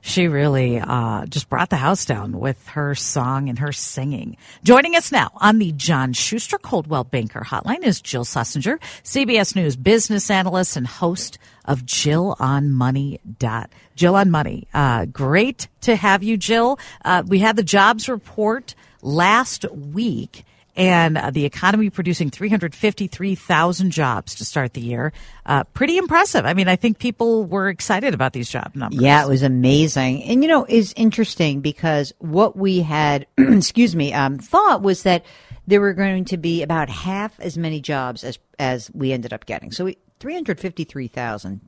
she really uh, just brought the house down with her song and her singing. Joining us now on the John Schuster Coldwell Banker Hotline is Jill Schlesinger, CBS News business analyst and host of Jill on Money. Dot Jill on Money. Uh, great to have you, Jill. Uh, we had the jobs report last week and uh, the economy producing 353,000 jobs to start the year. Uh, pretty impressive. I mean, I think people were excited about these job numbers. Yeah, it was amazing. And you know, is interesting because what we had, excuse me, um, thought was that there were going to be about half as many jobs as as we ended up getting. So we, 353,000.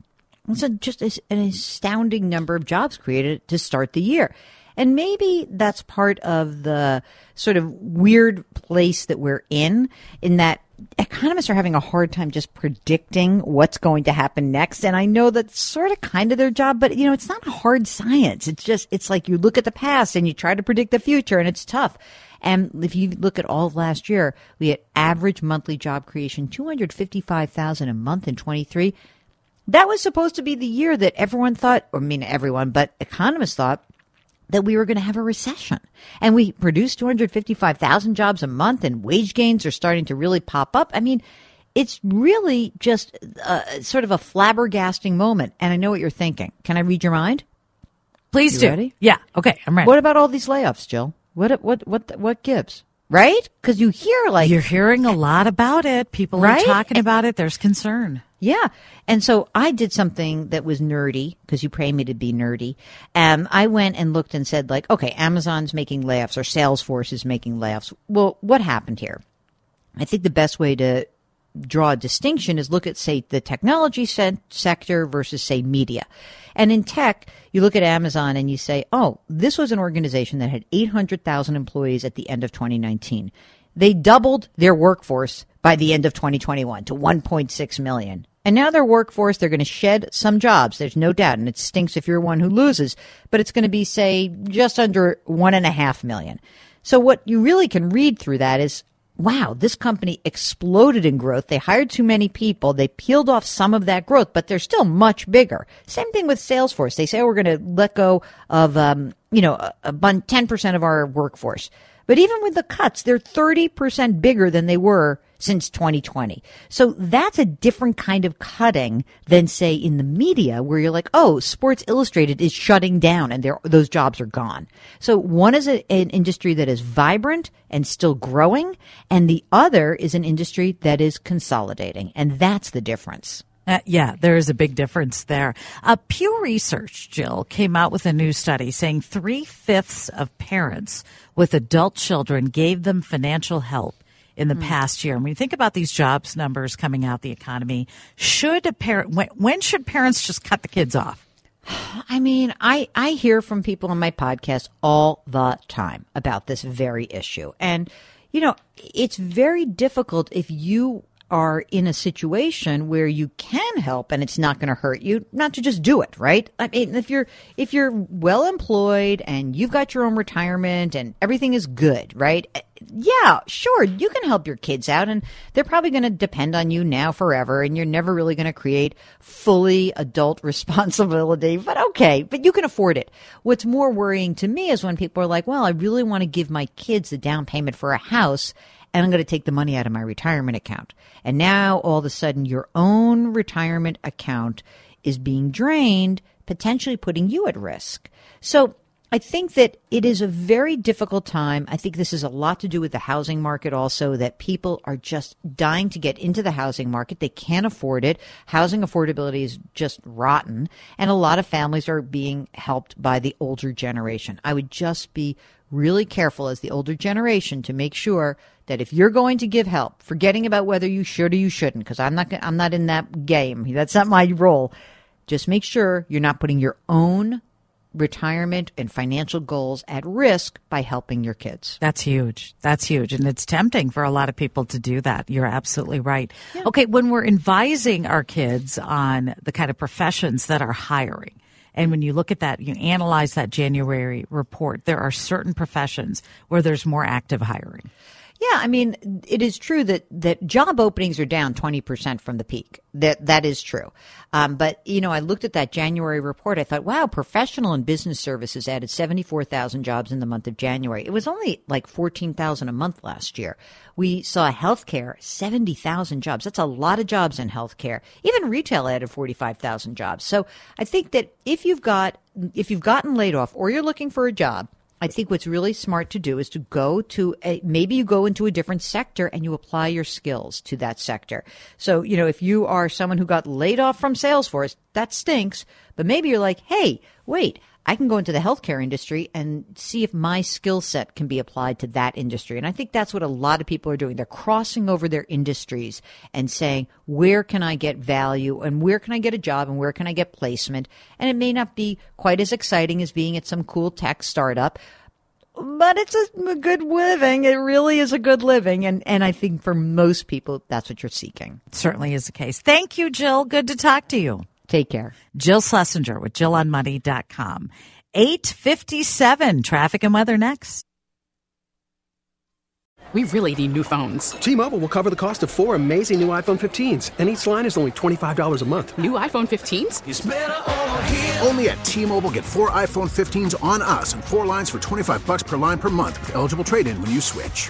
It's a, just an astounding number of jobs created to start the year. And maybe that's part of the sort of weird place that we're in, in that economists are having a hard time just predicting what's going to happen next. And I know that's sort of kind of their job, but you know, it's not hard science. It's just, it's like you look at the past and you try to predict the future and it's tough. And if you look at all of last year, we had average monthly job creation, 255,000 a month in 23. That was supposed to be the year that everyone thought, or I mean everyone, but economists thought that we were going to have a recession. And we produced 255,000 jobs a month and wage gains are starting to really pop up. I mean, it's really just a, sort of a flabbergasting moment. And I know what you're thinking. Can I read your mind? Please You do. ready? Yeah. Okay. I'm ready. What about all these layoffs, Jill? What what what what gives? Right? Because you hear like You're hearing a lot about it. People Right? are talking about it. There's concern. Yeah. And so I did something that was nerdy because you pay me to be nerdy. Um, I went and looked and said like, okay, Amazon's making layoffs or Salesforce is making layoffs. Well, what happened here? I think the best way to draw a distinction is look at, say, the technology se- sector versus, say, media. And in tech, you look at Amazon and you say, oh, this was an organization that had 800,000 employees at the end of 2019. They doubled their workforce by the end of 2021 to 1.6 million. And now their workforce, they're going to shed some jobs. There's no doubt. And it stinks if you're one who loses, but it's going to be, say, just under one and a half million. So what you really can read through that is, wow, this company exploded in growth. They hired too many people. They peeled off some of that growth, but they're still much bigger. Same thing with Salesforce. They say oh, we're going to let go of, um, you know, a, a bun- 10% of our workforce. But even with the cuts, they're 30% bigger than they were since 2020. So that's a different kind of cutting than say in the media where you're like, oh, Sports Illustrated is shutting down and those jobs are gone. So one is a, an industry that is vibrant and still growing and the other is an industry that is consolidating. And that's the difference. Uh, yeah, there is a big difference there. Uh, Pew Research, Jill, came out with a new study saying three fifths of parents with adult children gave them financial help in the hmm. past year. And when you think about these jobs numbers coming out, the economy, should a parent, when, when should parents just cut the kids off? I mean, I, I hear from people on my podcast all the time about this very issue. And, you know, it's very difficult if you are in a situation where you can help and it's not going to hurt you not to just do it right i mean if you're if you're well employed and you've got your own retirement and everything is good right yeah sure you can help your kids out and they're probably going to depend on you now forever and you're never really going to create fully adult responsibility but okay but you can afford it what's more worrying to me is when people are like well i really want to give my kids the down payment for a house and I'm going to take the money out of my retirement account. And now all of a sudden your own retirement account is being drained, potentially putting you at risk. So I think that it is a very difficult time. I think this is a lot to do with the housing market also, that people are just dying to get into the housing market. They can't afford it. Housing affordability is just rotten. And a lot of families are being helped by the older generation. I would just be really careful as the older generation to make sure that if you're going to give help, forgetting about whether you should or you shouldn't, because I'm not, I'm not in that game. That's not my role. Just make sure you're not putting your own retirement and financial goals at risk by helping your kids. That's huge. That's huge. And it's tempting for a lot of people to do that. You're absolutely right. Yeah. Okay, when we're advising our kids on the kind of professions that are hiring, and when you look at that, you analyze that January report, there are certain professions where there's more active hiring. Yeah, I mean, it is true that, that job openings are down 20% from the peak. That, that is true. Um, but, you know, I looked at that January report. I thought, wow, professional and business services added 74,000 jobs in the month of January. It was only like 14,000 a month last year. We saw healthcare, 70,000 jobs. That's a lot of jobs in healthcare. Even retail added 45,000 jobs. So I think that if you've got, if you've gotten laid off or you're looking for a job, I think what's really smart to do is to go to a, maybe you go into a different sector and you apply your skills to that sector. So, you know, if you are someone who got laid off from Salesforce, that stinks. But maybe you're like, hey, wait, I can go into the healthcare industry and see if my skill set can be applied to that industry. And I think that's what a lot of people are doing. They're crossing over their industries and saying, where can I get value and where can I get a job and where can I get placement? And it may not be quite as exciting as being at some cool tech startup, but it's a, good living. It really is a good living. And, and I think for most people, that's what you're seeking. It certainly is the case. Thank you, Jill. Good to talk to you. Take care. Jill Schlesinger with JillOnMoney.com. 857 traffic and weather next. We really need new phones. T-Mobile will cover the cost of four amazing new iPhone 15s, and each line is only $25 a month. New iPhone 15s? Only at T-Mobile get four iPhone 15s on us and four lines for 25 bucks per line per month with eligible trade-in when you switch.